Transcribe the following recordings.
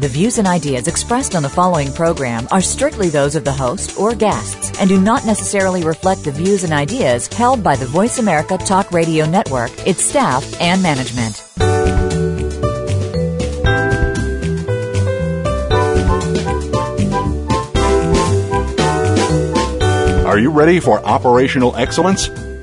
The views and ideas expressed on the following program are strictly those of the host or guests and do not necessarily reflect the views and ideas held by the Voice America Talk Radio Network, its staff, and management. Are you ready for operational excellence?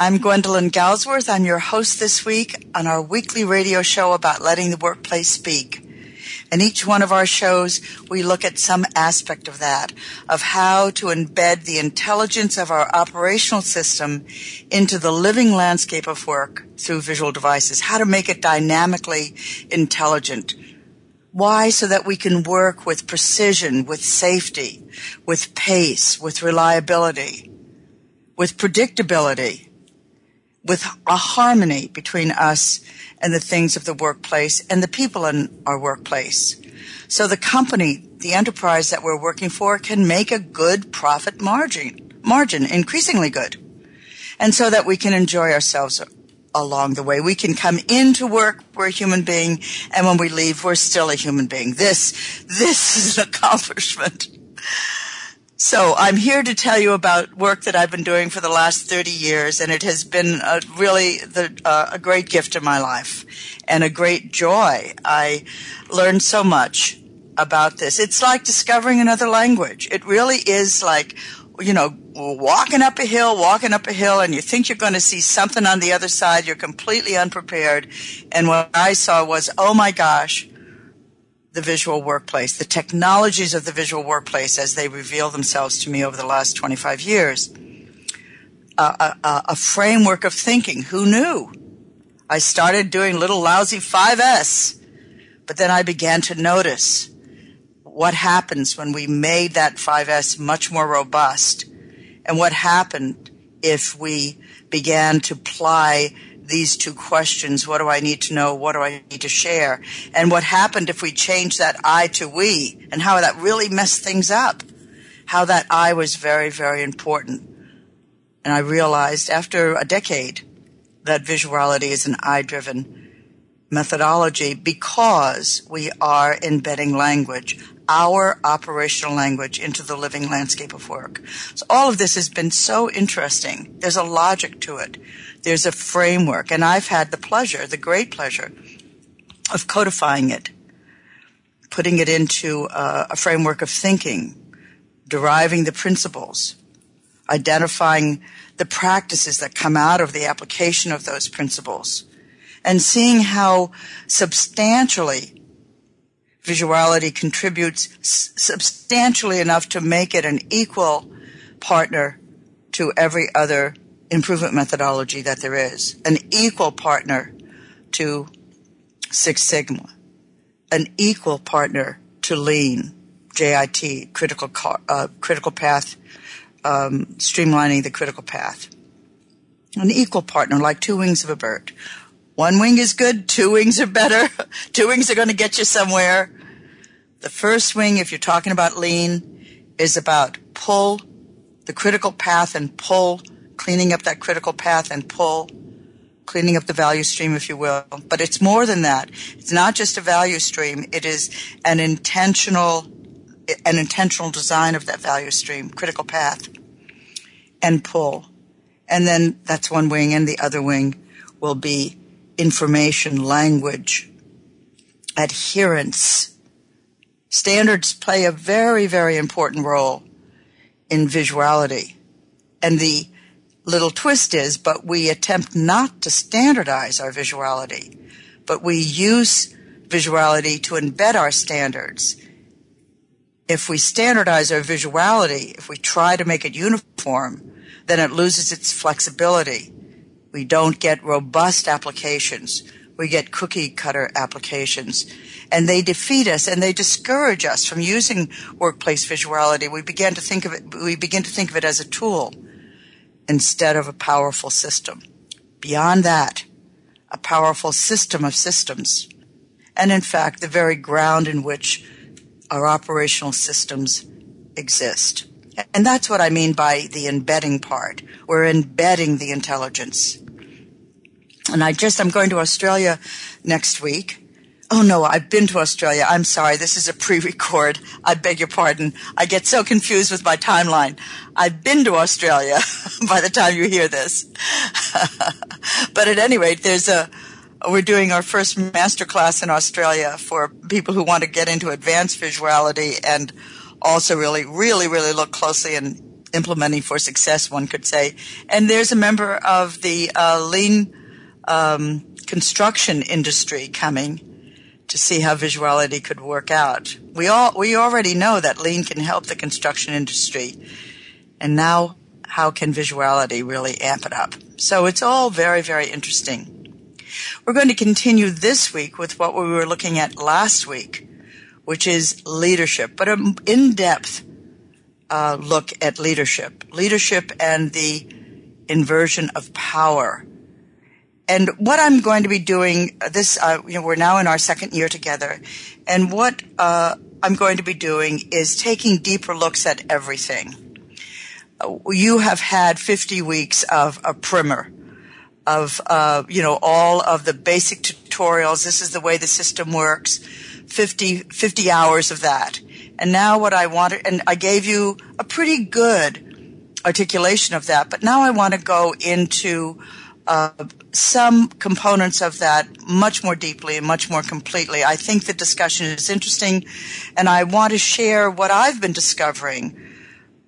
I'm Gwendolyn Galsworth. I'm your host this week on our weekly radio show about letting the workplace speak. In each one of our shows, we look at some aspect of that, of how to embed the intelligence of our operational system into the living landscape of work through visual devices, how to make it dynamically intelligent, why? So that we can work with precision, with safety, with pace, with reliability, with predictability, with a harmony between us and the things of the workplace and the people in our workplace. So the company, the enterprise that we're working for can make a good profit margin, margin, increasingly good. And so that we can enjoy ourselves along the way. We can come into work, we're a human being, and when we leave, we're still a human being. This, this is an accomplishment. So I'm here to tell you about work that I've been doing for the last 30 years, and it has been a, really the, uh, a great gift in my life and a great joy. I learned so much about this. It's like discovering another language. It really is like you know, walking up a hill, walking up a hill, and you think you're going to see something on the other side. You're completely unprepared. And what I saw was, oh my gosh, the visual workplace, the technologies of the visual workplace as they reveal themselves to me over the last 25 years. a, a framework of thinking. Who knew? I started doing little lousy 5S, but then I began to notice what happens when we made that 5S much more robust and what happened if we began to apply these two questions. What do I need to know? What do I need to share? And what happened if we changed that I to we and how that really messed things up? How that I was very, very important. And I realized after a decade that visuality is an I driven methodology because we are embedding language our operational language into the living landscape of work. So all of this has been so interesting. There's a logic to it. There's a framework. And I've had the pleasure, the great pleasure of codifying it, putting it into a, a framework of thinking, deriving the principles, identifying the practices that come out of the application of those principles, and seeing how substantially visuality contributes substantially enough to make it an equal partner to every other improvement methodology that there is, an equal partner to Six Sigma, an equal partner to Lean, JIT, critical uh, critical path, um, streamlining the critical path, an equal partner like two wings of a bird. One wing is good, two wings are better. two wings are going to get you somewhere. The first wing, if you're talking about lean, is about pull the critical path and pull, cleaning up that critical path and pull, cleaning up the value stream, if you will. But it's more than that. It's not just a value stream. It is an intentional, an intentional design of that value stream, critical path and pull. And then that's one wing and the other wing will be information, language, adherence. Standards play a very, very important role in visuality. And the little twist is, but we attempt not to standardize our visuality, but we use visuality to embed our standards. If we standardize our visuality, if we try to make it uniform, then it loses its flexibility. We don't get robust applications. We get cookie cutter applications. And they defeat us and they discourage us from using workplace visuality. We begin to think of it, we begin to think of it as a tool instead of a powerful system. Beyond that, a powerful system of systems. And in fact, the very ground in which our operational systems exist. And that's what I mean by the embedding part. We're embedding the intelligence. And I just, I'm going to Australia next week. Oh no, I've been to Australia. I'm sorry. This is a pre-record. I beg your pardon. I get so confused with my timeline. I've been to Australia by the time you hear this. but at any rate, there's a, we're doing our first master class in Australia for people who want to get into advanced visuality and also really, really, really look closely and implementing for success, one could say. And there's a member of the uh, lean um, construction industry coming to see how visuality could work out. We all we already know that lean can help the construction industry, and now how can visuality really amp it up? So it's all very very interesting. We're going to continue this week with what we were looking at last week, which is leadership, but an in depth uh, look at leadership, leadership and the inversion of power. And what I'm going to be doing this, uh, you know, we're now in our second year together, and what uh, I'm going to be doing is taking deeper looks at everything. Uh, you have had 50 weeks of a primer of, uh, you know, all of the basic tutorials. This is the way the system works 50, 50 hours of that. And now what I wanted, and I gave you a pretty good articulation of that, but now I want to go into uh, some components of that much more deeply and much more completely. I think the discussion is interesting, and I want to share what I've been discovering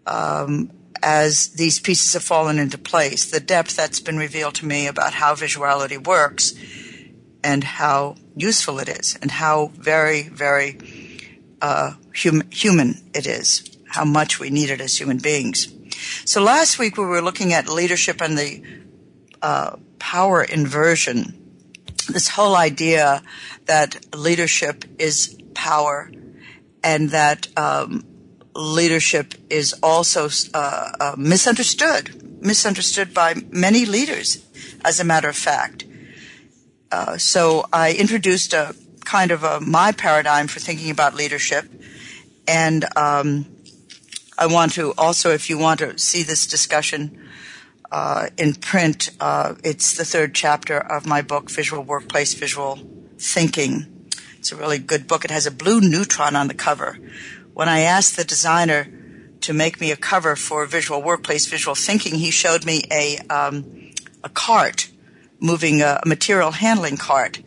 um, as these pieces have fallen into place, the depth that's been revealed to me about how visuality works and how useful it is and how very, very uh, hum- human it is, how much we need it as human beings. So last week we were looking at leadership and the uh, power inversion. This whole idea that leadership is power and that um, leadership is also uh, uh, misunderstood, misunderstood by many leaders, as a matter of fact. Uh, so I introduced a kind of a my paradigm for thinking about leadership, and um, I want to also, if you want to see this discussion in print, uh, it's the third chapter of my book, Visual Workplace, Visual Thinking. It's a really good book. It has a blue neutron on the cover. When I asked the designer to make me a cover for Visual Workplace, Visual Thinking, he showed me a um, a cart moving a material handling cart.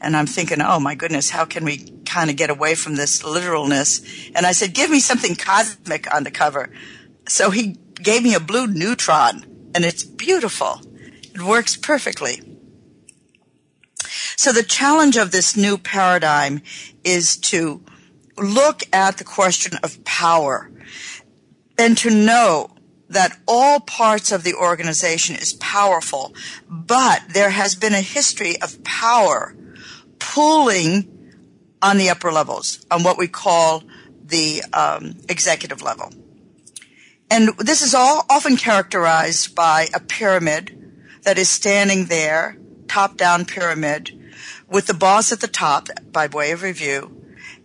And I'm thinking, oh my goodness, how can we kind of get away from this literalness? And I said, give me something cosmic on the cover. So he gave me a blue neutron and it's beautiful. It works perfectly. So the challenge of this new paradigm is to look at the question of power and to know that all parts of the organization is powerful, but there has been a history of power pulling on the upper levels, on what we call the um, executive level. And this is all often characterized by a pyramid that is standing there, top down pyramid, with the boss at the top by way of review,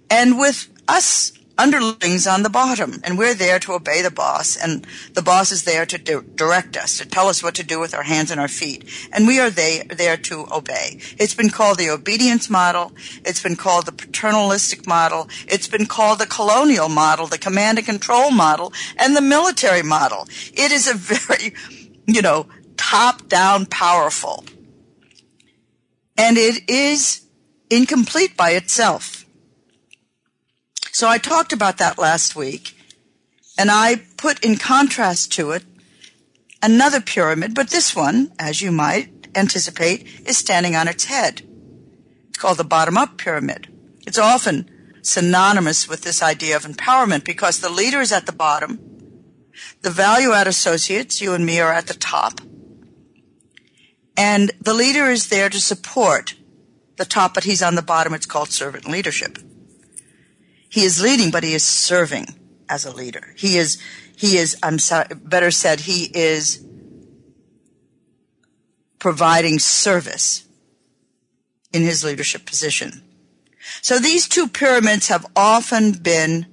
and with us underlings on the bottom, and we're there to obey the boss, and the boss is there to di- direct us, to tell us what to do with our hands and our feet, and we are they, there to obey. It's been called the obedience model, it's been called the paternalistic model, it's been called the colonial model, the command and control model, and the military model. It is a very, you know, top-down powerful. And it is incomplete by itself. So I talked about that last week, and I put in contrast to it another pyramid, but this one, as you might anticipate, is standing on its head. It's called the bottom up pyramid. It's often synonymous with this idea of empowerment because the leader is at the bottom. The value add associates, you and me, are at the top. And the leader is there to support the top, but he's on the bottom. It's called servant leadership. He is leading, but he is serving as a leader. He is, he is, I'm sorry, better said, he is providing service in his leadership position. So these two pyramids have often been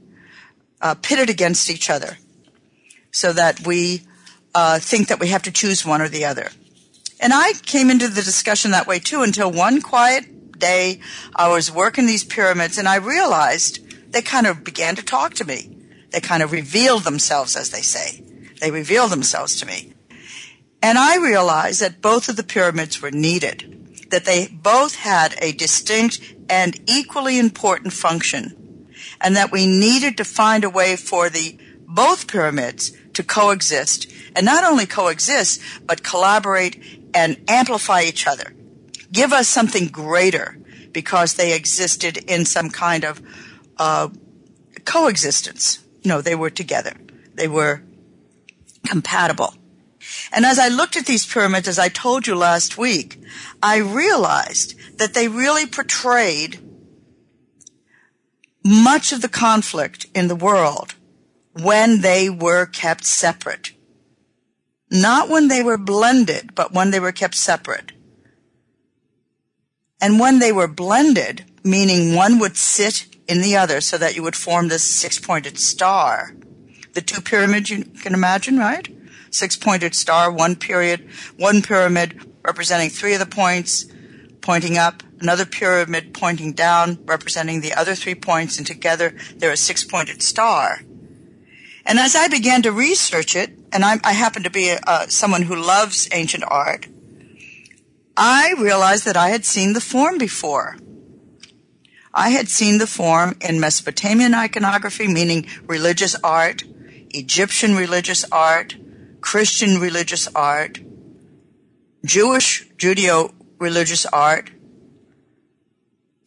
uh, pitted against each other so that we uh, think that we have to choose one or the other. And I came into the discussion that way too until one quiet day I was working these pyramids and I realized they kind of began to talk to me. They kind of revealed themselves, as they say. They revealed themselves to me. And I realized that both of the pyramids were needed, that they both had a distinct and equally important function, and that we needed to find a way for the both pyramids to coexist, and not only coexist, but collaborate and amplify each other. Give us something greater because they existed in some kind of uh, coexistence. No, they were together. They were compatible. And as I looked at these pyramids, as I told you last week, I realized that they really portrayed much of the conflict in the world when they were kept separate. Not when they were blended, but when they were kept separate. And when they were blended, meaning one would sit in the other so that you would form this six-pointed star. The two pyramids you can imagine, right? six-pointed star, one period, one pyramid representing three of the points pointing up, another pyramid pointing down representing the other three points, and together they're a six-pointed star. And as I began to research it, and I, I happen to be uh, someone who loves ancient art, I realized that I had seen the form before. I had seen the form in Mesopotamian iconography, meaning religious art, Egyptian religious art, Christian religious art, Jewish Judeo religious art.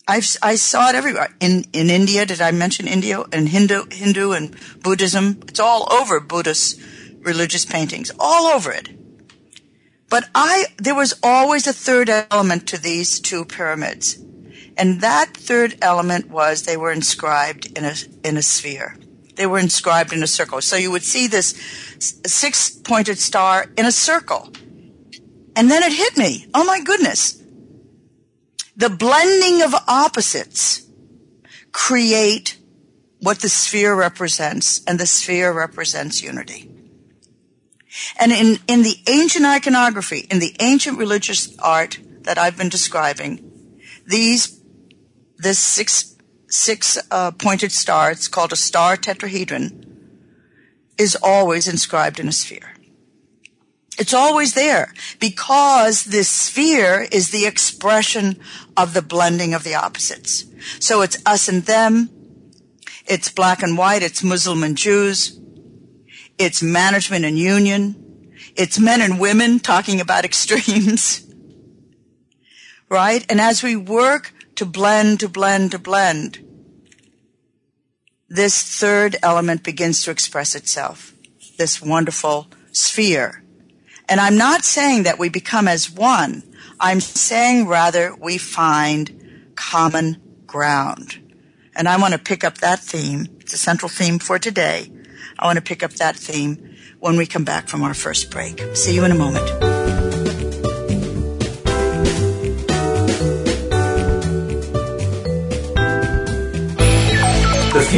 I've, I saw it everywhere. In, in India, did I mention India? And Hindu, Hindu and Buddhism. It's all over Buddhist religious paintings. All over it. But I, there was always a third element to these two pyramids. And that third element was they were inscribed in a, in a sphere. They were inscribed in a circle. So you would see this six pointed star in a circle. And then it hit me. Oh my goodness. The blending of opposites create what the sphere represents, and the sphere represents unity. And in, in the ancient iconography, in the ancient religious art that I've been describing, these, this six, six uh, pointed star, it's called a star tetrahedron, is always inscribed in a sphere. It's always there because this sphere is the expression of the blending of the opposites. So it's us and them. It's black and white. It's Muslim and Jews. It's management and union. It's men and women talking about extremes. right? And as we work to blend, to blend, to blend, this third element begins to express itself. This wonderful sphere. And I'm not saying that we become as one. I'm saying rather we find common ground. And I want to pick up that theme. It's a central theme for today. I want to pick up that theme when we come back from our first break. See you in a moment.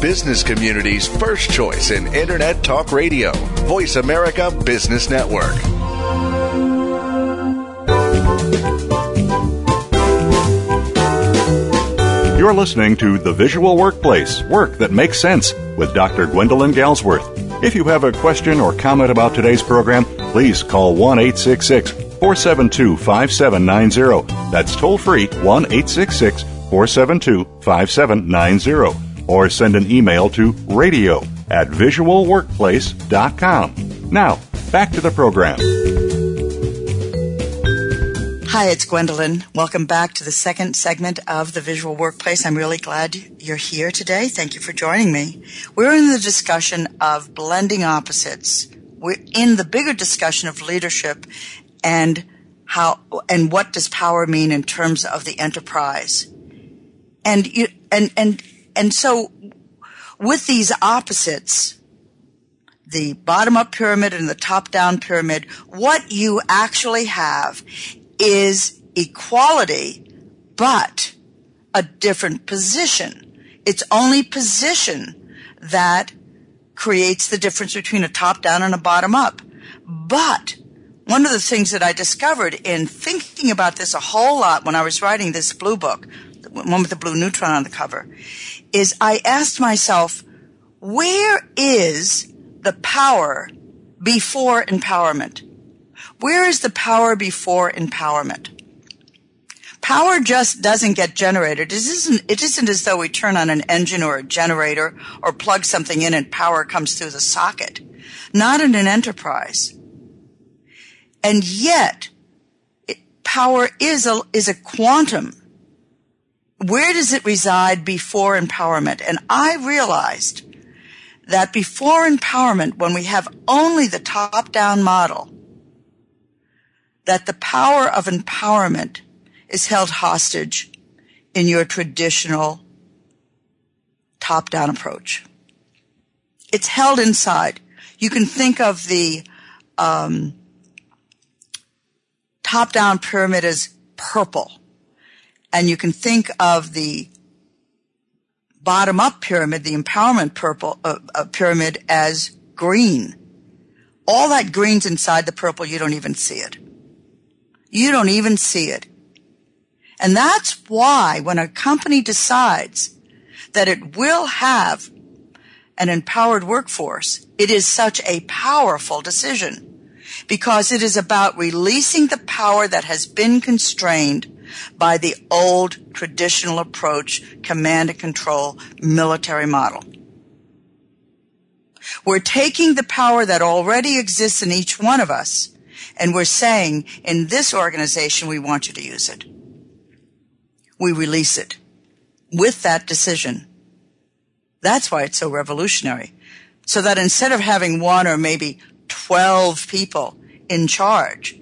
Business community's first choice in Internet Talk Radio, Voice America Business Network. You're listening to The Visual Workplace Work That Makes Sense with Dr. Gwendolyn Galsworth. If you have a question or comment about today's program, please call 1 866 472 5790. That's toll free 1 866 472 5790. Or send an email to radio at visualworkplace.com. Now, back to the program. Hi, it's Gwendolyn. Welcome back to the second segment of the Visual Workplace. I'm really glad you're here today. Thank you for joining me. We're in the discussion of blending opposites. We're in the bigger discussion of leadership and how and what does power mean in terms of the enterprise. And you and and and so with these opposites, the bottom up pyramid and the top down pyramid, what you actually have is equality, but a different position. It's only position that creates the difference between a top down and a bottom up. But one of the things that I discovered in thinking about this a whole lot when I was writing this blue book, the one with the blue neutron on the cover, is I asked myself, where is the power before empowerment? Where is the power before empowerment? Power just doesn't get generated. It isn't, it isn't as though we turn on an engine or a generator or plug something in and power comes through the socket. Not in an enterprise. And yet, it, power is a, is a quantum. Where does it reside before empowerment? And I realized that before empowerment, when we have only the top down model, that the power of empowerment is held hostage in your traditional top down approach. It's held inside. You can think of the um, top down pyramid as purple, and you can think of the bottom up pyramid, the empowerment purple uh, uh, pyramid as green. All that green's inside the purple, you don't even see it. You don't even see it. And that's why when a company decides that it will have an empowered workforce, it is such a powerful decision because it is about releasing the power that has been constrained by the old traditional approach, command and control military model. We're taking the power that already exists in each one of us and we're saying, in this organization, we want you to use it. We release it with that decision. That's why it's so revolutionary. So that instead of having one or maybe 12 people in charge,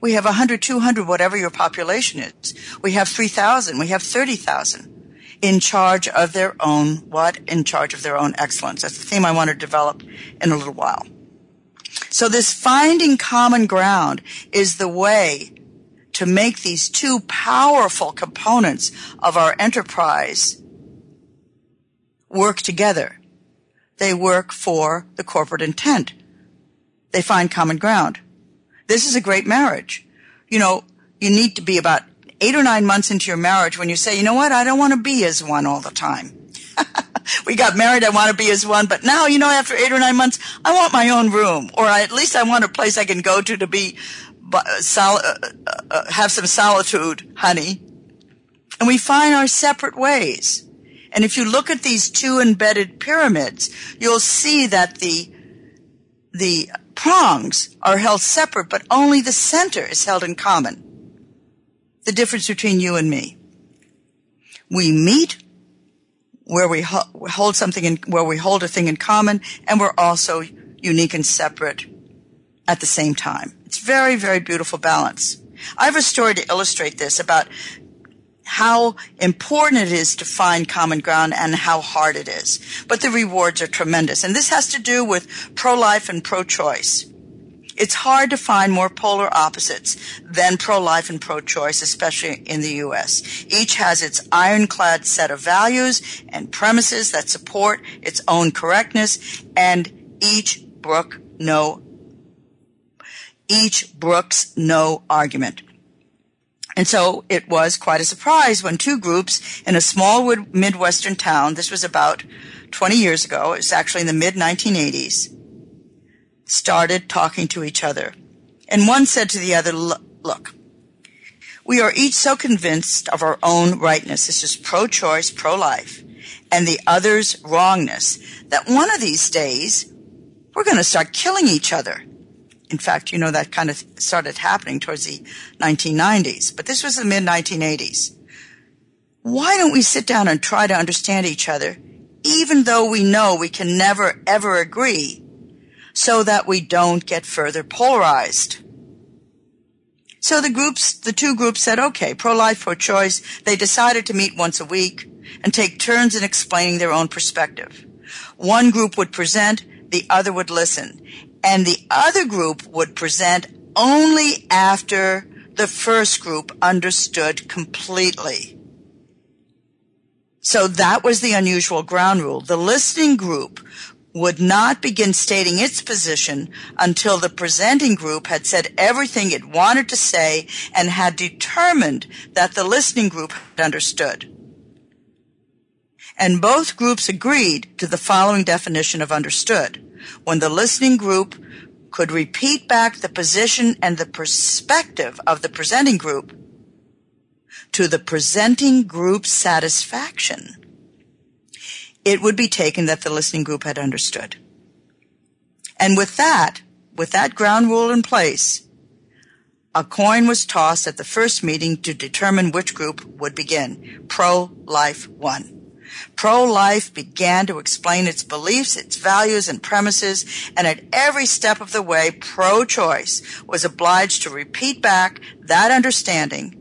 we have 100, 200, whatever your population is. We have 3,000. We have 30,000 in charge of their own what? In charge of their own excellence. That's the theme I want to develop in a little while. So this finding common ground is the way to make these two powerful components of our enterprise work together. They work for the corporate intent. They find common ground. This is a great marriage. You know, you need to be about eight or nine months into your marriage when you say, you know what, I don't want to be as one all the time. we got married. I want to be as one, but now, you know, after eight or nine months, I want my own room, or at least I want a place I can go to to be, sol- uh, uh, uh, have some solitude, honey. And we find our separate ways. And if you look at these two embedded pyramids, you'll see that the, the prongs are held separate, but only the center is held in common. The difference between you and me. We meet where we hold something in, where we hold a thing in common and we're also unique and separate at the same time. It's very, very beautiful balance. I have a story to illustrate this about how important it is to find common ground and how hard it is. But the rewards are tremendous. And this has to do with pro-life and pro-choice. It's hard to find more polar opposites than pro-life and pro-choice, especially in the U.S. Each has its ironclad set of values and premises that support its own correctness, and each brook no, each brooks no argument. And so it was quite a surprise when two groups in a small Midwestern town, this was about 20 years ago, it was actually in the mid 1980s, started talking to each other. And one said to the other, look, we are each so convinced of our own rightness, this is pro-choice, pro-life, and the other's wrongness, that one of these days, we're going to start killing each other. In fact, you know, that kind of started happening towards the 1990s, but this was the mid 1980s. Why don't we sit down and try to understand each other, even though we know we can never ever agree so that we don't get further polarized. So the groups, the two groups said, okay, pro-life, pro-choice. They decided to meet once a week and take turns in explaining their own perspective. One group would present, the other would listen. And the other group would present only after the first group understood completely. So that was the unusual ground rule. The listening group would not begin stating its position until the presenting group had said everything it wanted to say and had determined that the listening group had understood. And both groups agreed to the following definition of understood. When the listening group could repeat back the position and the perspective of the presenting group to the presenting group's satisfaction it would be taken that the listening group had understood. And with that, with that ground rule in place, a coin was tossed at the first meeting to determine which group would begin. Pro-life won. Pro-life began to explain its beliefs, its values and premises, and at every step of the way, pro-choice was obliged to repeat back that understanding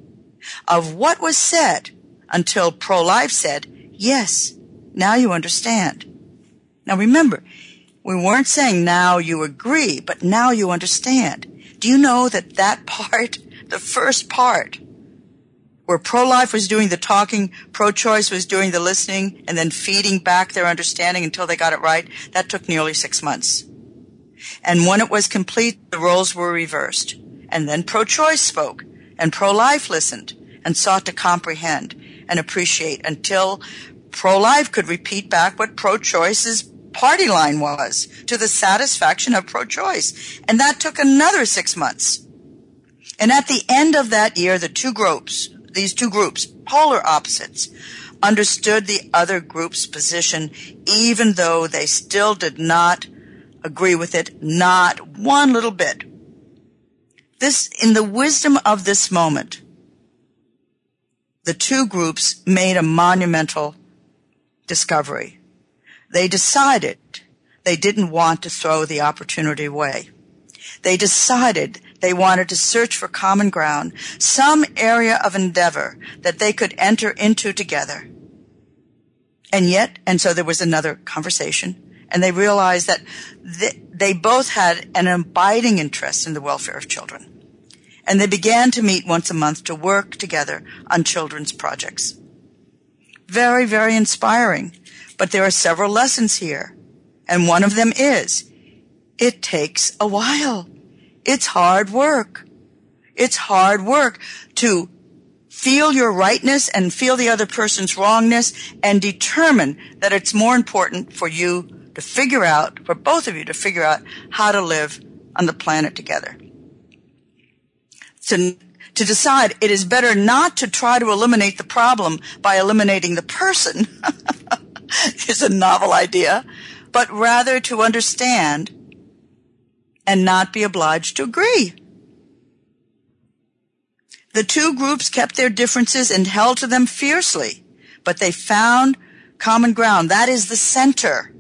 of what was said until pro-life said, yes, now you understand. Now remember, we weren't saying now you agree, but now you understand. Do you know that that part, the first part, where pro-life was doing the talking, pro-choice was doing the listening, and then feeding back their understanding until they got it right, that took nearly six months. And when it was complete, the roles were reversed. And then pro-choice spoke, and pro-life listened, and sought to comprehend and appreciate until pro-life could repeat back what pro-choice's party line was to the satisfaction of pro-choice. And that took another six months. And at the end of that year, the two groups, these two groups, polar opposites, understood the other group's position, even though they still did not agree with it, not one little bit. This, in the wisdom of this moment, the two groups made a monumental discovery. They decided they didn't want to throw the opportunity away. They decided they wanted to search for common ground, some area of endeavor that they could enter into together. And yet, and so there was another conversation, and they realized that they both had an abiding interest in the welfare of children. And they began to meet once a month to work together on children's projects very, very inspiring. But there are several lessons here. And one of them is, it takes a while. It's hard work. It's hard work to feel your rightness and feel the other person's wrongness and determine that it's more important for you to figure out, for both of you to figure out how to live on the planet together. To to decide it is better not to try to eliminate the problem by eliminating the person is a novel idea, but rather to understand and not be obliged to agree. The two groups kept their differences and held to them fiercely, but they found common ground. That is the center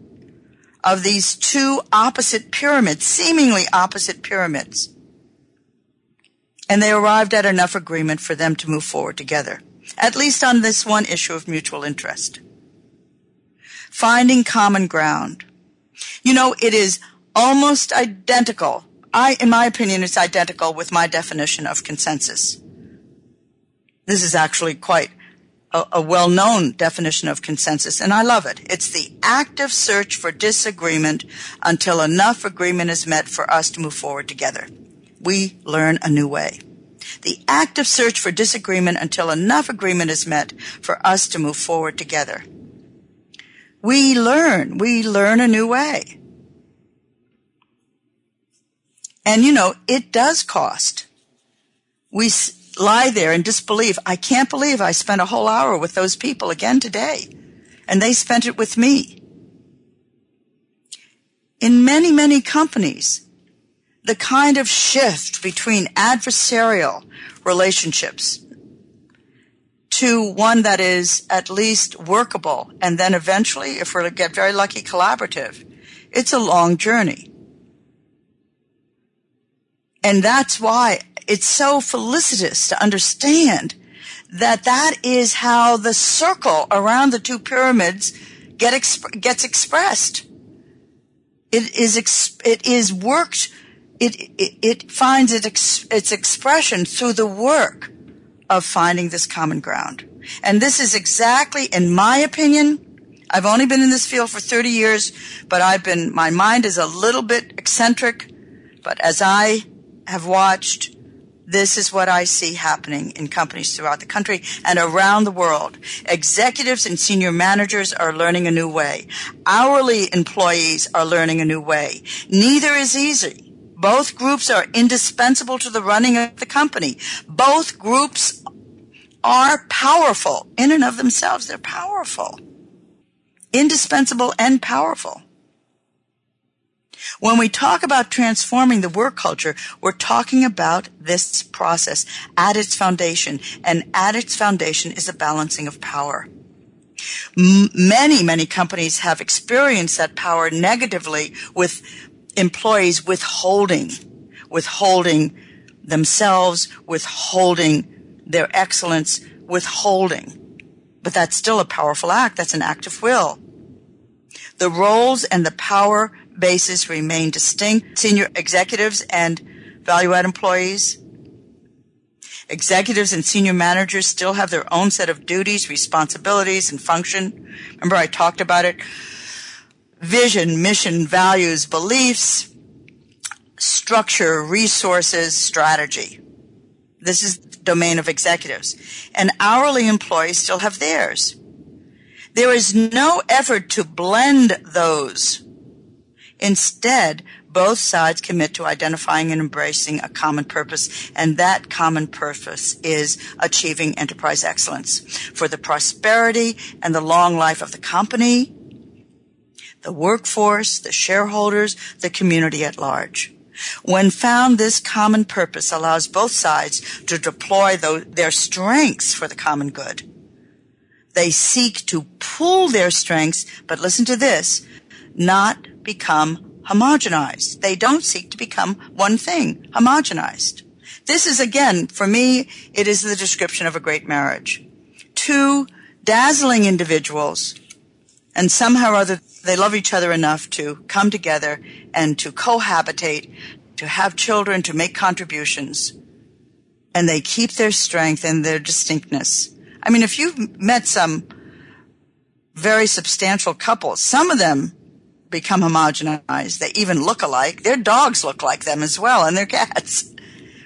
of these two opposite pyramids, seemingly opposite pyramids. And they arrived at enough agreement for them to move forward together, at least on this one issue of mutual interest. Finding common ground. You know, it is almost identical. I, in my opinion, it's identical with my definition of consensus. This is actually quite a, a well-known definition of consensus, and I love it. It's the active search for disagreement until enough agreement is met for us to move forward together. We learn a new way. The active search for disagreement until enough agreement is met for us to move forward together. We learn. We learn a new way. And you know, it does cost. We, lie there in disbelief. I can't believe I spent a whole hour with those people again today. And they spent it with me. In many, many companies, the kind of shift between adversarial relationships to one that is at least workable and then eventually, if we're to get very lucky, collaborative, it's a long journey. And that's why it's so felicitous to understand that that is how the circle around the two pyramids get exp- gets expressed. It is ex- it is worked. It it, it finds it ex- its expression through the work of finding this common ground. And this is exactly, in my opinion, I've only been in this field for 30 years, but I've been, my mind is a little bit eccentric, but as I have watched this is what I see happening in companies throughout the country and around the world. Executives and senior managers are learning a new way. Hourly employees are learning a new way. Neither is easy. Both groups are indispensable to the running of the company. Both groups are powerful in and of themselves. They're powerful. Indispensable and powerful. When we talk about transforming the work culture, we're talking about this process at its foundation. And at its foundation is a balancing of power. M- many, many companies have experienced that power negatively with employees withholding, withholding themselves, withholding their excellence, withholding. But that's still a powerful act. That's an act of will. The roles and the power basis remain distinct. Senior executives and value add employees. Executives and senior managers still have their own set of duties, responsibilities, and function. Remember I talked about it. Vision, mission, values, beliefs, structure, resources, strategy. This is the domain of executives. And hourly employees still have theirs. There is no effort to blend those Instead, both sides commit to identifying and embracing a common purpose, and that common purpose is achieving enterprise excellence for the prosperity and the long life of the company, the workforce, the shareholders, the community at large. When found, this common purpose allows both sides to deploy their strengths for the common good. They seek to pool their strengths, but listen to this, not become homogenized. They don't seek to become one thing, homogenized. This is again, for me, it is the description of a great marriage. Two dazzling individuals, and somehow or other they love each other enough to come together and to cohabitate, to have children, to make contributions. And they keep their strength and their distinctness. I mean, if you've met some very substantial couples, some of them become homogenized. They even look alike. Their dogs look like them as well and their cats.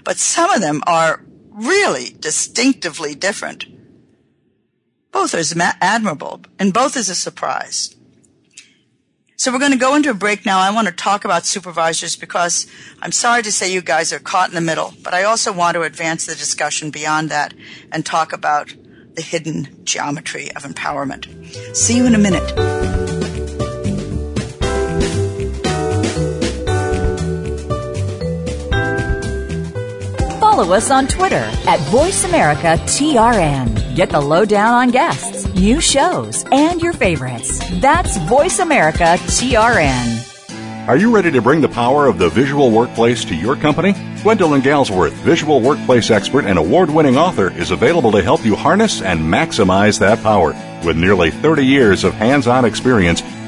But some of them are really distinctively different. Both are admirable and both is a surprise. So we're going to go into a break now. I want to talk about supervisors because I'm sorry to say you guys are caught in the middle, but I also want to advance the discussion beyond that and talk about the hidden geometry of empowerment. See you in a minute. Follow us on Twitter at VoiceAmericaTRN. Get the lowdown on guests, new shows, and your favorites. That's Voice America TRN. Are you ready to bring the power of the visual workplace to your company? Gwendolyn Galsworth, visual workplace expert and award winning author, is available to help you harness and maximize that power. With nearly 30 years of hands on experience,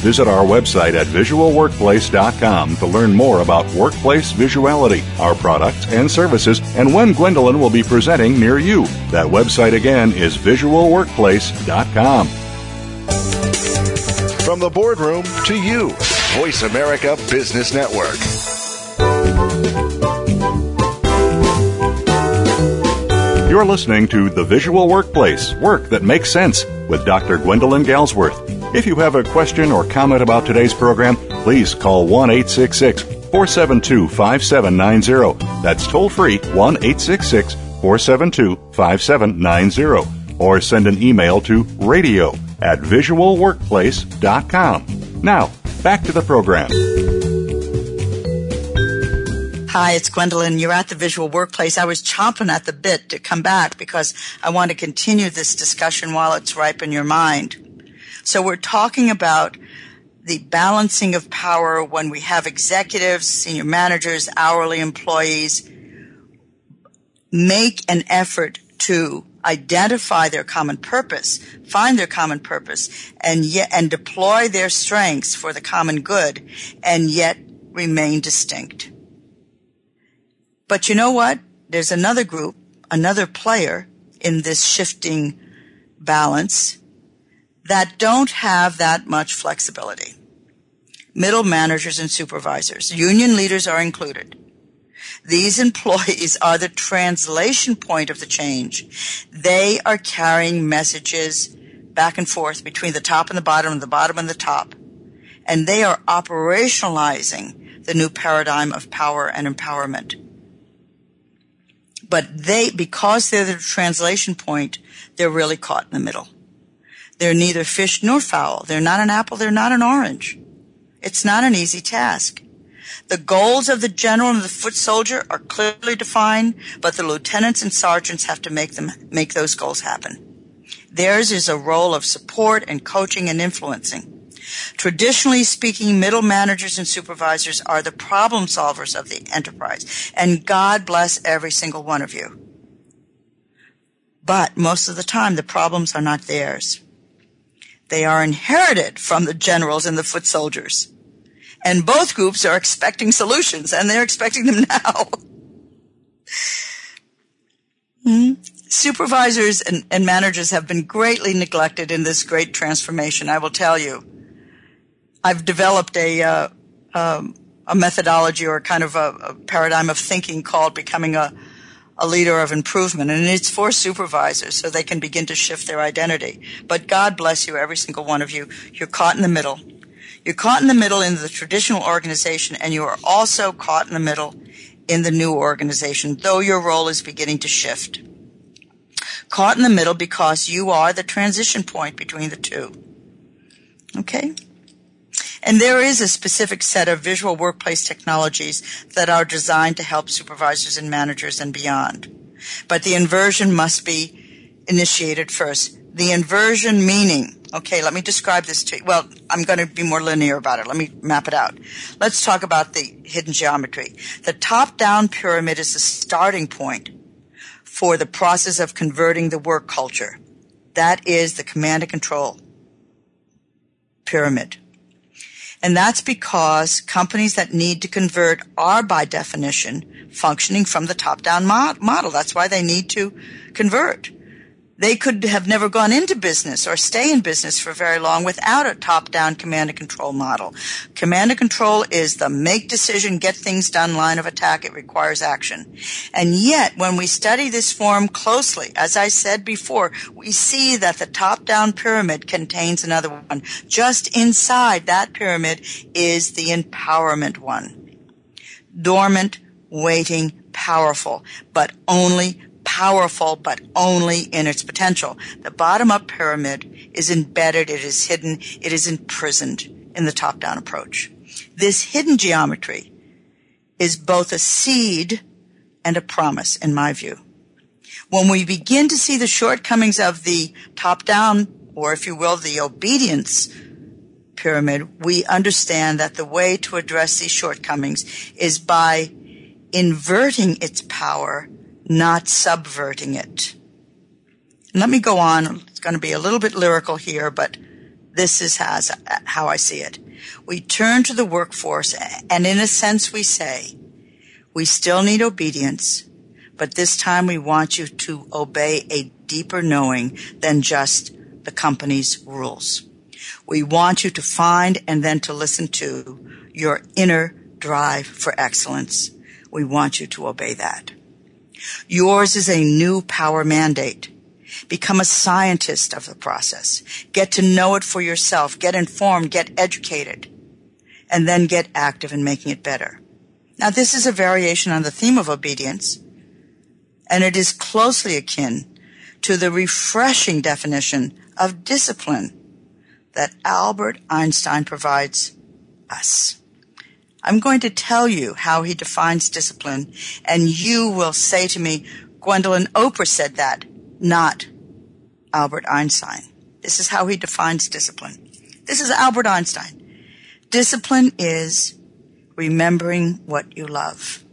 Visit our website at visualworkplace.com to learn more about workplace visuality, our products and services, and when Gwendolyn will be presenting near you. That website again is visualworkplace.com. From the boardroom to you, Voice America Business Network. You're listening to The Visual Workplace Work That Makes Sense with Dr. Gwendolyn Galsworth. If you have a question or comment about today's program, please call 1 866 472 5790. That's toll free 1 866 472 5790. Or send an email to radio at visualworkplace.com. Now, back to the program. Hi, it's Gwendolyn. You're at the Visual Workplace. I was chomping at the bit to come back because I want to continue this discussion while it's ripe in your mind. So we're talking about the balancing of power when we have executives, senior managers, hourly employees make an effort to identify their common purpose, find their common purpose, and yet, and deploy their strengths for the common good, and yet remain distinct. But you know what? There's another group, another player in this shifting balance that don't have that much flexibility. Middle managers and supervisors. Union leaders are included. These employees are the translation point of the change. They are carrying messages back and forth between the top and the bottom the bottom and the top. And they are operationalizing the new paradigm of power and empowerment but they, because they're the translation point, they're really caught in the middle. They're neither fish nor fowl. They're not an apple. They're not an orange. It's not an easy task. The goals of the general and the foot soldier are clearly defined, but the lieutenants and sergeants have to make them, make those goals happen. Theirs is a role of support and coaching and influencing. Traditionally speaking, middle managers and supervisors are the problem solvers of the enterprise. And God bless every single one of you. But most of the time, the problems are not theirs. They are inherited from the generals and the foot soldiers. And both groups are expecting solutions, and they're expecting them now. hmm? Supervisors and, and managers have been greatly neglected in this great transformation, I will tell you. I've developed a uh, um, a methodology or kind of a, a, paradigm of thinking called becoming a a leader of improvement, and it's for supervisors so they can begin to shift their identity. But God bless you, every single one of you. You're caught in the middle. You're caught in the middle in the traditional organization, and you are also caught in the middle in the new organization, though your role is beginning to shift. Caught in the middle because you are the transition point between the two. Okay? And there is a specific set of visual workplace technologies that are designed to help supervisors and managers and beyond. But the inversion must be initiated first. The inversion meaning, okay, let me describe this to you. Well, I'm going to be more linear about it. Let me map it out. Let's talk about the hidden geometry. The top-down pyramid is the starting point for the process of converting the work culture. That is the command and control pyramid. And that's because companies that need to convert are by definition functioning from the top down mod- model. That's why they need to convert. They could have never gone into business or stay in business for very long without a top-down command and control model. Command and control is the make decision, get things done line of attack. It requires action. And yet, when we study this form closely, as I said before, we see that the top-down pyramid contains another one. Just inside that pyramid is the empowerment one. Dormant, waiting, powerful, but only powerful, but only in its potential. The bottom up pyramid is embedded, it is hidden, it is imprisoned in the top down approach. This hidden geometry is both a seed and a promise, in my view. When we begin to see the shortcomings of the top down, or if you will, the obedience pyramid, we understand that the way to address these shortcomings is by inverting its power not subverting it. let me go on. It's going to be a little bit lyrical here, but this is has, how I see it. We turn to the workforce and in a sense we say, we still need obedience, but this time we want you to obey a deeper knowing than just the company's rules. We want you to find and then to listen to your inner drive for excellence. We want you to obey that. Yours is a new power mandate. Become a scientist of the process. Get to know it for yourself. Get informed. Get educated. And then get active in making it better. Now this is a variation on the theme of obedience, and it is closely akin to the refreshing definition of discipline that Albert Einstein provides us. I'm going to tell you how he defines discipline, and you will say to me, Gwendolyn, Oprah said that, not Albert Einstein. This is how he defines discipline. This is Albert Einstein. Discipline is remembering what you love.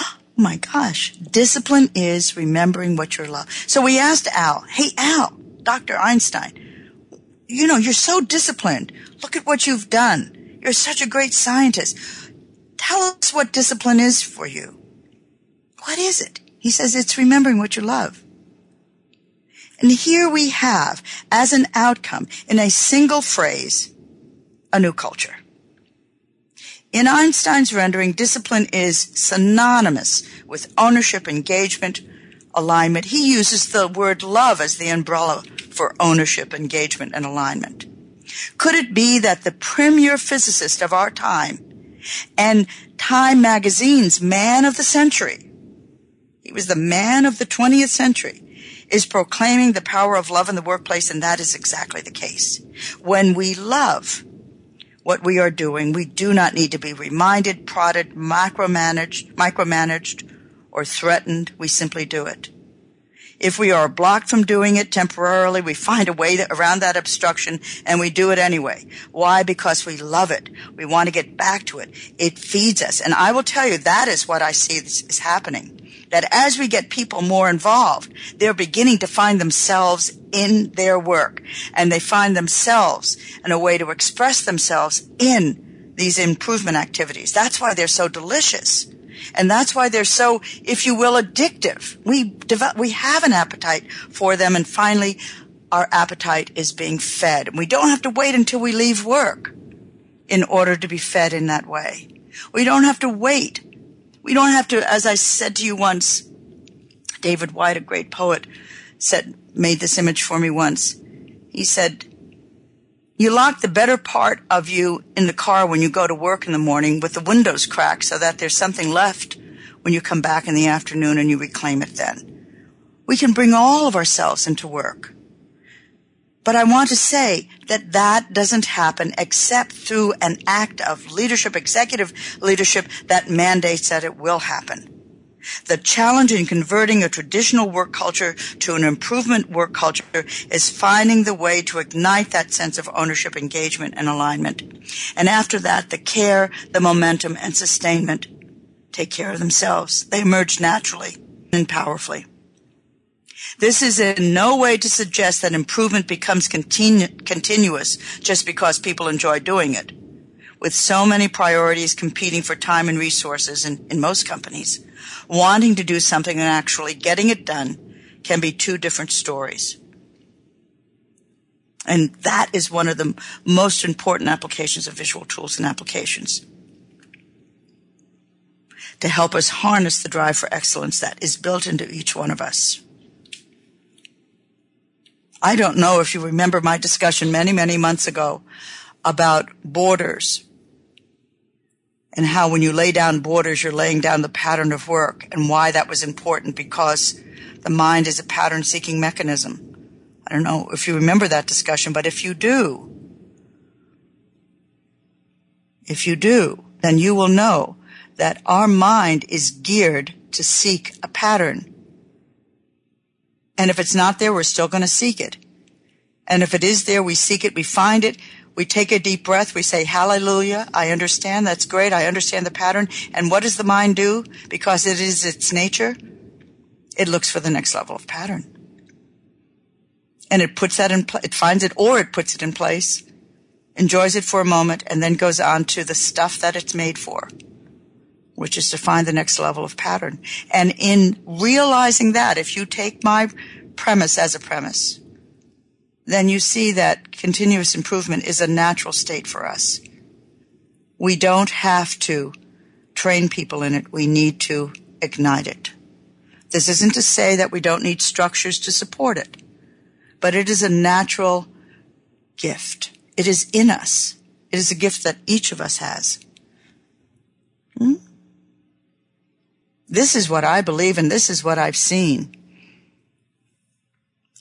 Oh my gosh. Discipline is remembering what you love. So we asked Al, hey Al, Dr. Einstein, you know, you're so disciplined. Look at what you've done. You're such a great scientist. Tell us what discipline is for you. What is it? He says it's remembering what you love. And here we have, as an outcome, in a single phrase, a new culture. In Einstein's rendering, discipline is synonymous with ownership, engagement, alignment. He uses the word love as the umbrella for ownership, engagement, and alignment. Could it be that the premier physicist of our time and Time magazine's man of the century, he was the man of the 20th century, is proclaiming the power of love in the workplace, and that is exactly the case. When we love what we are doing, we do not need to be reminded, prodded, micromanaged, micromanaged, or threatened. We simply do it. If we are blocked from doing it temporarily, we find a way around that obstruction and we do it anyway. Why? Because we love it. We want to get back to it. It feeds us. And I will tell you, that is what I see is happening. That as we get people more involved, they're beginning to find themselves in their work and they find themselves in a way to express themselves in these improvement activities. That's why they're so delicious. And that's why they're so, if you will, addictive. We develop, we have an appetite for them and finally our appetite is being fed. And we don't have to wait until we leave work in order to be fed in that way. We don't have to wait. We don't have to, as I said to you once, David Whyte, a great poet, said, made this image for me once. He said, you lock the better part of you in the car when you go to work in the morning with the windows cracked so that there's something left when you come back in the afternoon and you reclaim it then. We can bring all of ourselves into work. But I want to say that that doesn't happen except through an act of leadership, executive leadership that mandates that it will happen. The challenge in converting a traditional work culture to an improvement work culture is finding the way to ignite that sense of ownership, engagement, and alignment. And after that, the care, the momentum, and sustainment take care of themselves. They emerge naturally and powerfully. This is in no way to suggest that improvement becomes continu- continuous just because people enjoy doing it. With so many priorities competing for time and resources in, in most companies, wanting to do something and actually getting it done can be two different stories. And that is one of the most important applications of visual tools and applications to help us harness the drive for excellence that is built into each one of us. I don't know if you remember my discussion many, many months ago about borders and how when you lay down borders, you're laying down the pattern of work and why that was important because the mind is a pattern seeking mechanism. I don't know if you remember that discussion, but if you do, if you do, then you will know that our mind is geared to seek a pattern. And if it's not there, we're still going to seek it. And if it is there, we seek it, we find it, we take a deep breath, we say, Hallelujah, I understand, that's great, I understand the pattern. And what does the mind do? Because it is its nature, it looks for the next level of pattern. And it puts that in, pl- it finds it or it puts it in place, enjoys it for a moment, and then goes on to the stuff that it's made for which is to find the next level of pattern. And in realizing that, if you take my premise as a premise, then you see that continuous improvement is a natural state for us. We don't have to train people in it. We need to ignite it. This isn't to say that we don't need structures to support it, but it is a natural gift. It is in us. It is a gift that each of us has. Hmm? This is what I believe and this is what I've seen.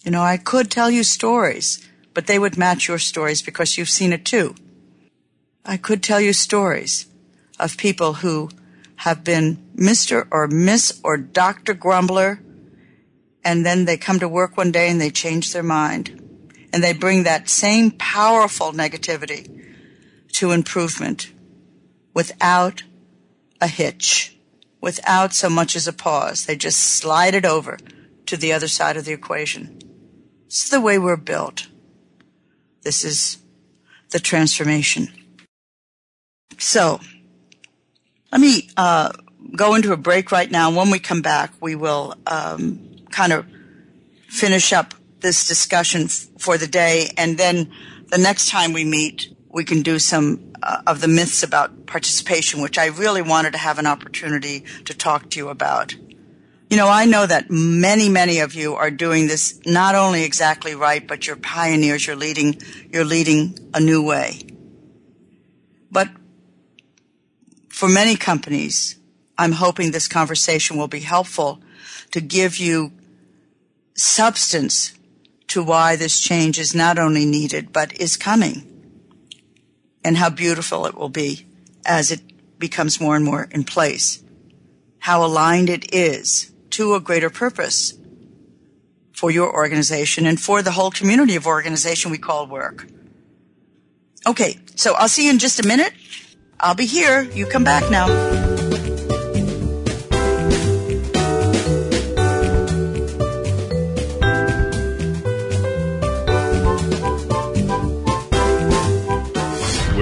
You know, I could tell you stories, but they would match your stories because you've seen it too. I could tell you stories of people who have been Mr. or Miss or Dr. Grumbler, and then they come to work one day and they change their mind. And they bring that same powerful negativity to improvement without a hitch without so much as a pause. They just slide it over to the other side of the equation. It's the way we're built. This is the transformation. So, let me uh, go into a break right now. When we come back, we will um, kind of finish up this discussion f- for the day, and then the next time we meet, we can do some uh, of the myths about participation, which I really wanted to have an opportunity to talk to you about. You know, I know that many, many of you are doing this not only exactly right, but you're pioneers. You're leading, you're leading a new way. But for many companies, I'm hoping this conversation will be helpful to give you substance to why this change is not only needed, but is coming and how beautiful it will be as it becomes more and more in place. How aligned it is to a greater purpose for your organization and for the whole community of organization we call work. Okay, so I'll see you in just a minute. I'll be here. You come back now.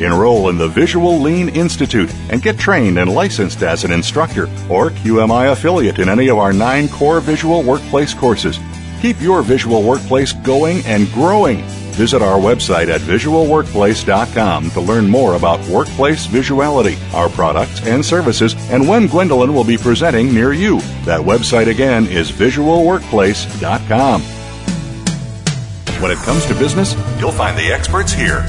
Enroll in the Visual Lean Institute and get trained and licensed as an instructor or QMI affiliate in any of our nine core visual workplace courses. Keep your visual workplace going and growing Visit our website at visualworkplace.com to learn more about workplace visuality, our products and services, and when Gwendolyn will be presenting near you. That website again is visualworkplace.com. When it comes to business, you'll find the experts here.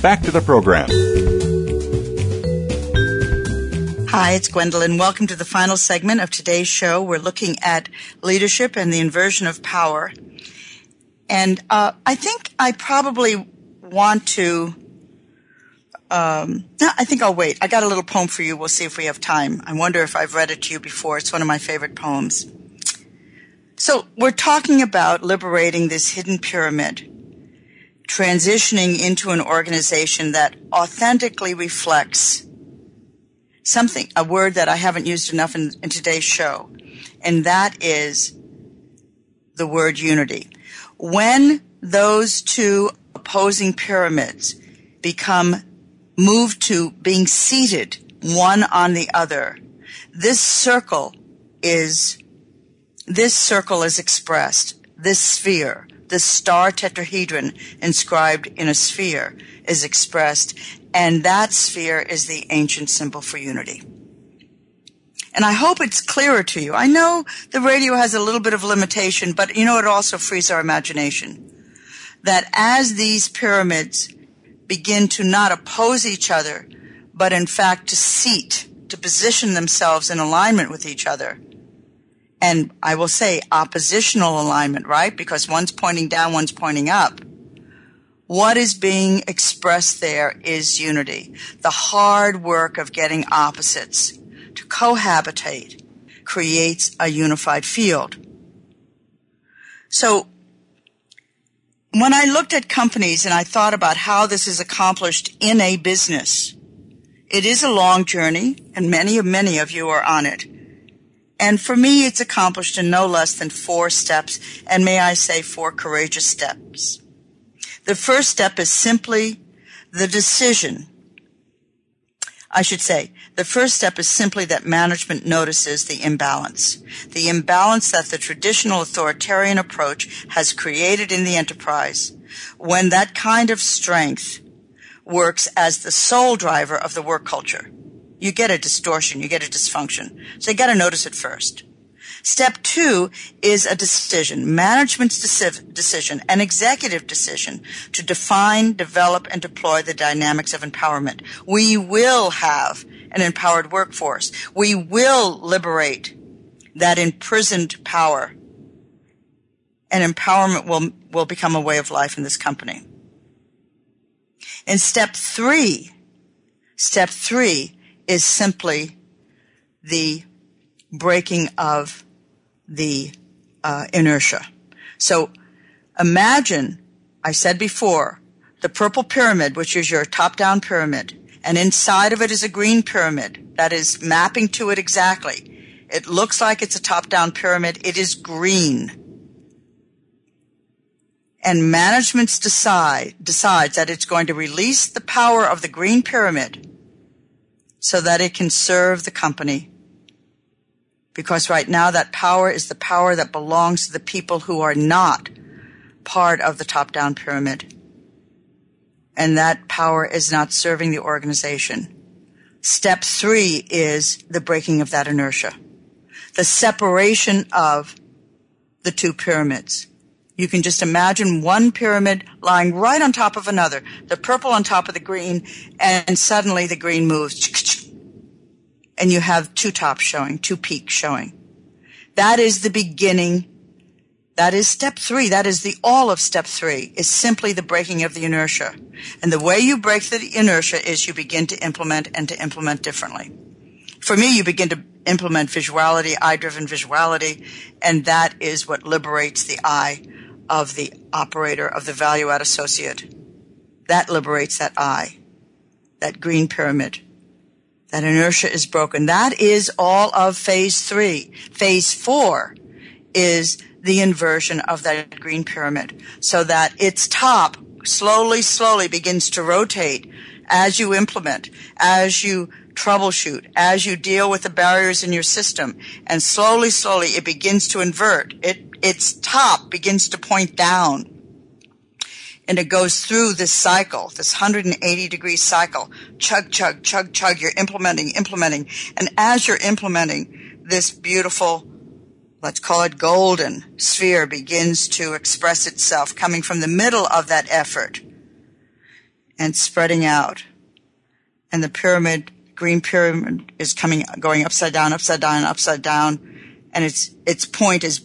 back to the program. Hi, it's Gwendolyn. Welcome to the final segment of today's show. We're looking at leadership and the inversion of power. And uh, I think I probably want to. Um, no, I think I'll wait. I got a little poem for you. We'll see if we have time. I wonder if I've read it to you before. It's one of my favorite poems. So we're talking about liberating this hidden pyramid, transitioning into an organization that authentically reflects something, a word that I haven't used enough in, in today's show, and that is the word unity. When those two opposing pyramids become moved to being seated one on the other, this circle is, this circle is expressed, this sphere, this star tetrahedron inscribed in a sphere is expressed and that sphere is the ancient symbol for unity. And I hope it's clearer to you. I know the radio has a little bit of limitation, but you know, it also frees our imagination. That as these pyramids begin to not oppose each other, but in fact to seat, to position themselves in alignment with each other, and I will say oppositional alignment, right? Because one's pointing down, one's pointing up what is being expressed there is unity. The hard work of getting opposites to cohabitate creates a unified field. So when I looked at companies and I thought about how this is accomplished in a business, it is a long journey and many, of many of you are on it. And for me, it's accomplished in no less than four steps, and may I say four courageous steps. The first step is simply the decision. I should say, the first step is simply that management notices the imbalance. The imbalance that the traditional authoritarian approach has created in the enterprise. When that kind of strength works as the sole driver of the work culture, you get a distortion, you get a dysfunction. So you gotta notice it first. Step two is a decision, management's decision, an executive decision to define, develop, and deploy the dynamics of empowerment. We will have an empowered workforce. We will liberate that imprisoned power. And empowerment will, will become a way of life in this company. In step three, step three is simply the breaking of the uh, inertia. So imagine, I said before, the purple pyramid, which is your top-down pyramid, and inside of it is a green pyramid that is mapping to it exactly. It looks like it's a top-down pyramid. It is green. And management decide, decides that it's going to release the power of the green pyramid so that it can serve the company because right now that power is the power that belongs to the people who are not part of the top down pyramid. And that power is not serving the organization. Step three is the breaking of that inertia. The separation of the two pyramids. You can just imagine one pyramid lying right on top of another, the purple on top of the green, and suddenly the green moves and you have two tops showing, two peaks showing. That is the beginning. That is step three. That is the all of step three is simply the breaking of the inertia. And the way you break the inertia is you begin to implement and to implement differently. For me, you begin to implement visuality, eye-driven visuality, and that is what liberates the eye of the operator, of the value-add associate. That liberates that eye, that green pyramid. That inertia is broken. That is all of phase three. Phase four is the inversion of that green pyramid so that its top slowly, slowly begins to rotate as you implement, as you troubleshoot, as you deal with the barriers in your system, and slowly, slowly it begins to invert. It, its top begins to point down. And it goes through this cycle, this 180 degree cycle. Chug, chug, chug, chug. You're implementing, implementing. And as you're implementing, this beautiful, let's call it golden sphere begins to express itself coming from the middle of that effort and spreading out. And the pyramid green pyramid is coming, going upside down, upside down, upside down, and its its point is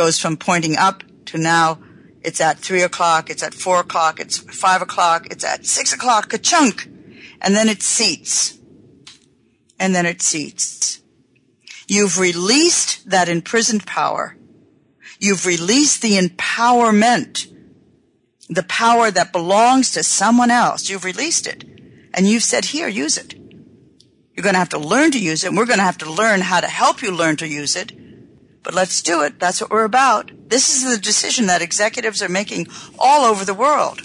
goes from pointing up to now it's at three o'clock, it's at four o'clock, it's five o'clock, it's at six o'clock, a chunk, and then it seats, and then it seats. You've released that imprisoned power. You've released the empowerment, the power that belongs to someone else. You've released it. And you've said, here, use it. You're going to have to learn to use it, and we're going to have to learn how to help you learn to use it. But let's do it. That's what we're about. This is the decision that executives are making all over the world.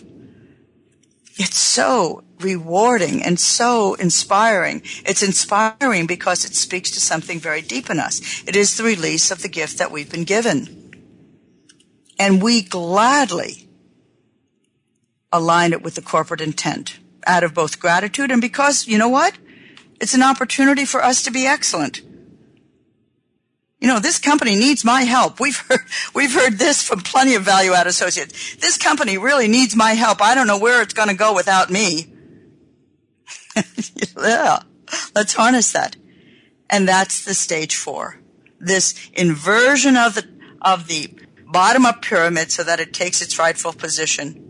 It's so rewarding and so inspiring. It's inspiring because it speaks to something very deep in us. It is the release of the gift that we've been given. And we gladly align it with the corporate intent out of both gratitude and because, you know what? It's an opportunity for us to be excellent. You know, this company needs my help. We've heard, we've heard this from plenty of value add associates. This company really needs my help. I don't know where it's going to go without me. yeah. Let's harness that. And that's the stage four. This inversion of the, of the bottom up pyramid so that it takes its rightful position.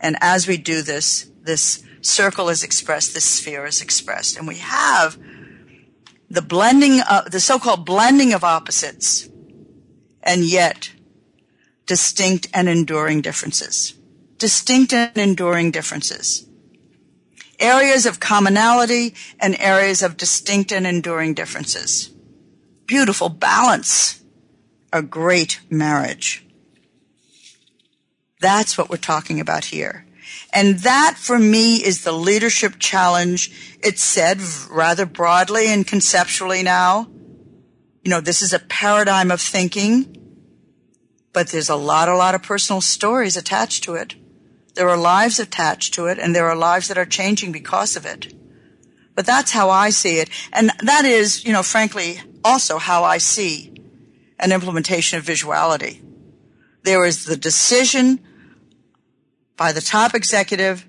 And as we do this, this circle is expressed, this sphere is expressed. And we have the blending of, the so-called blending of opposites and yet distinct and enduring differences. Distinct and enduring differences. Areas of commonality and areas of distinct and enduring differences. Beautiful balance. A great marriage. That's what we're talking about here. And that for me is the leadership challenge. It's said rather broadly and conceptually now. You know, this is a paradigm of thinking, but there's a lot, a lot of personal stories attached to it. There are lives attached to it and there are lives that are changing because of it. But that's how I see it. And that is, you know, frankly, also how I see an implementation of visuality. There is the decision by the top executive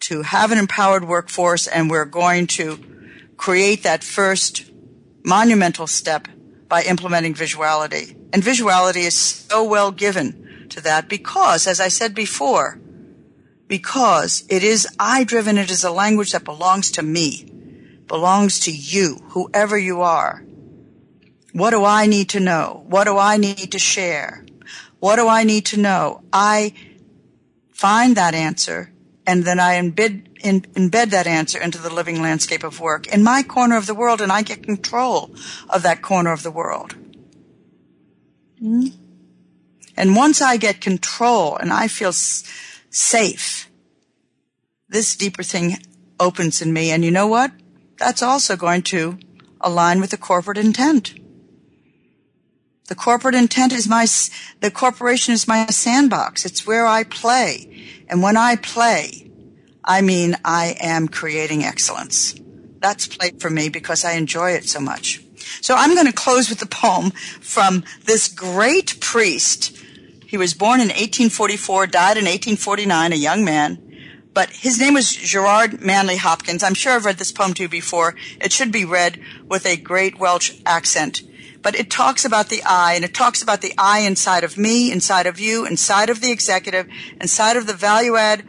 to have an empowered workforce and we're going to create that first monumental step by implementing visuality. And visuality is so well given to that because, as eye said before, because it is I driven, it is a language that belongs to me, belongs to you, whoever you are. What do I need to know? What do I need to share? What do I need to know? I find that answer, and then I embed, in, embed that answer into the living landscape of work in my corner of the world, and I get control of that corner of the world. Mm-hmm. And once I get control and I feel s- safe, this deeper thing opens in me. And you know what? That's also going to align with the corporate intent. The corporate intent is my, the corporation is my sandbox. It's where I play. And when I play, I mean I am creating excellence. That's play for me because I enjoy it so much. So I'm going to close with a poem from this great priest. He was born in 1844, died in 1849, a young man. But his name was Gerard Manley Hopkins. I'm sure I've read this poem to you before. It should be read with a great Welsh accent but it talks about the I and it talks about the I inside of me, inside of you, inside of the executive, inside of the value add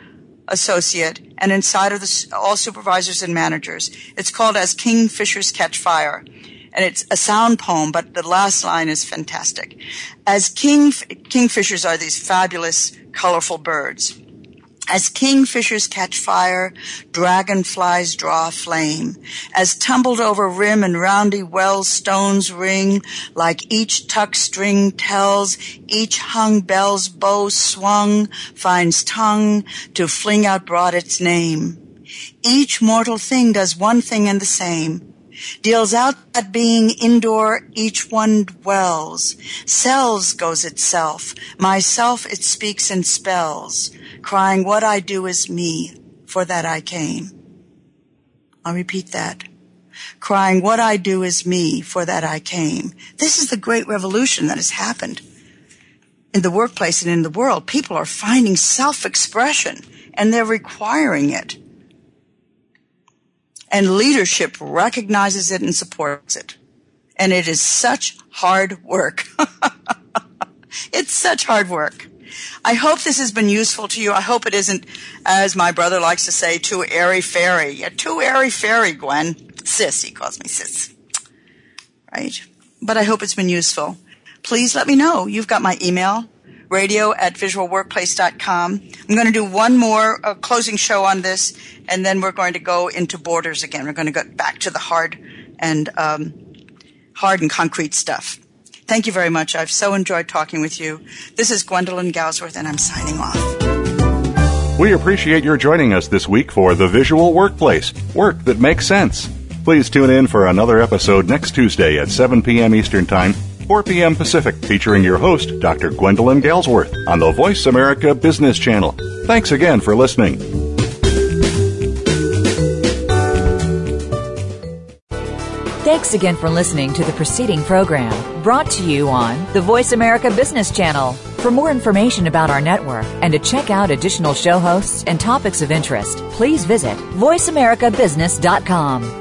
associate, and inside of the, all supervisors and managers. It's called As Kingfishers Catch Fire. And it's a sound poem, but the last line is fantastic. As king, kingfishers are these fabulous, colorful birds. As kingfishers catch fire, dragonflies draw flame. As tumbled over rim and roundy well stones ring, like each tuck string tells, each hung bell's bow swung finds tongue to fling out broad its name. Each mortal thing does one thing and the same. Deals out that being indoor each one dwells. Selves goes itself. Myself it speaks and spells. Crying what I do is me. For that I came. I'll repeat that crying, what I do is me, for that I came. This is the great revolution that has happened in the workplace and in the world. People are finding self-expression and they're requiring it. And leadership recognizes it and supports it. And it is such hard work. it's such hard work. I hope this has been useful to you. I hope it isn't, as my brother likes to say, too airy fairy. Too airy fairy, Gwen. Sis, he calls me sis. Right? But I hope it's been useful. Please let me know. You've got my email, radio at visualworkplace.com. I'm going to do one more uh, closing show on this, and then we're going to go into borders again. We're going to go back to the hard and um, hard and concrete stuff. Thank you very much. I've so enjoyed talking with you. This is Gwendolyn Galsworth, and I'm signing off. We appreciate your joining us this week for The Visual Workplace Work that Makes Sense. Please tune in for another episode next Tuesday at 7 p.m. Eastern Time, 4 p.m. Pacific, featuring your host, Dr. Gwendolyn Galsworth, on the Voice America Business Channel. Thanks again for listening. Thanks again for listening to the preceding program brought to you on the Voice America Business Channel. For more information about our network and to check out additional show hosts and topics of interest, please visit voiceamericabusiness.com.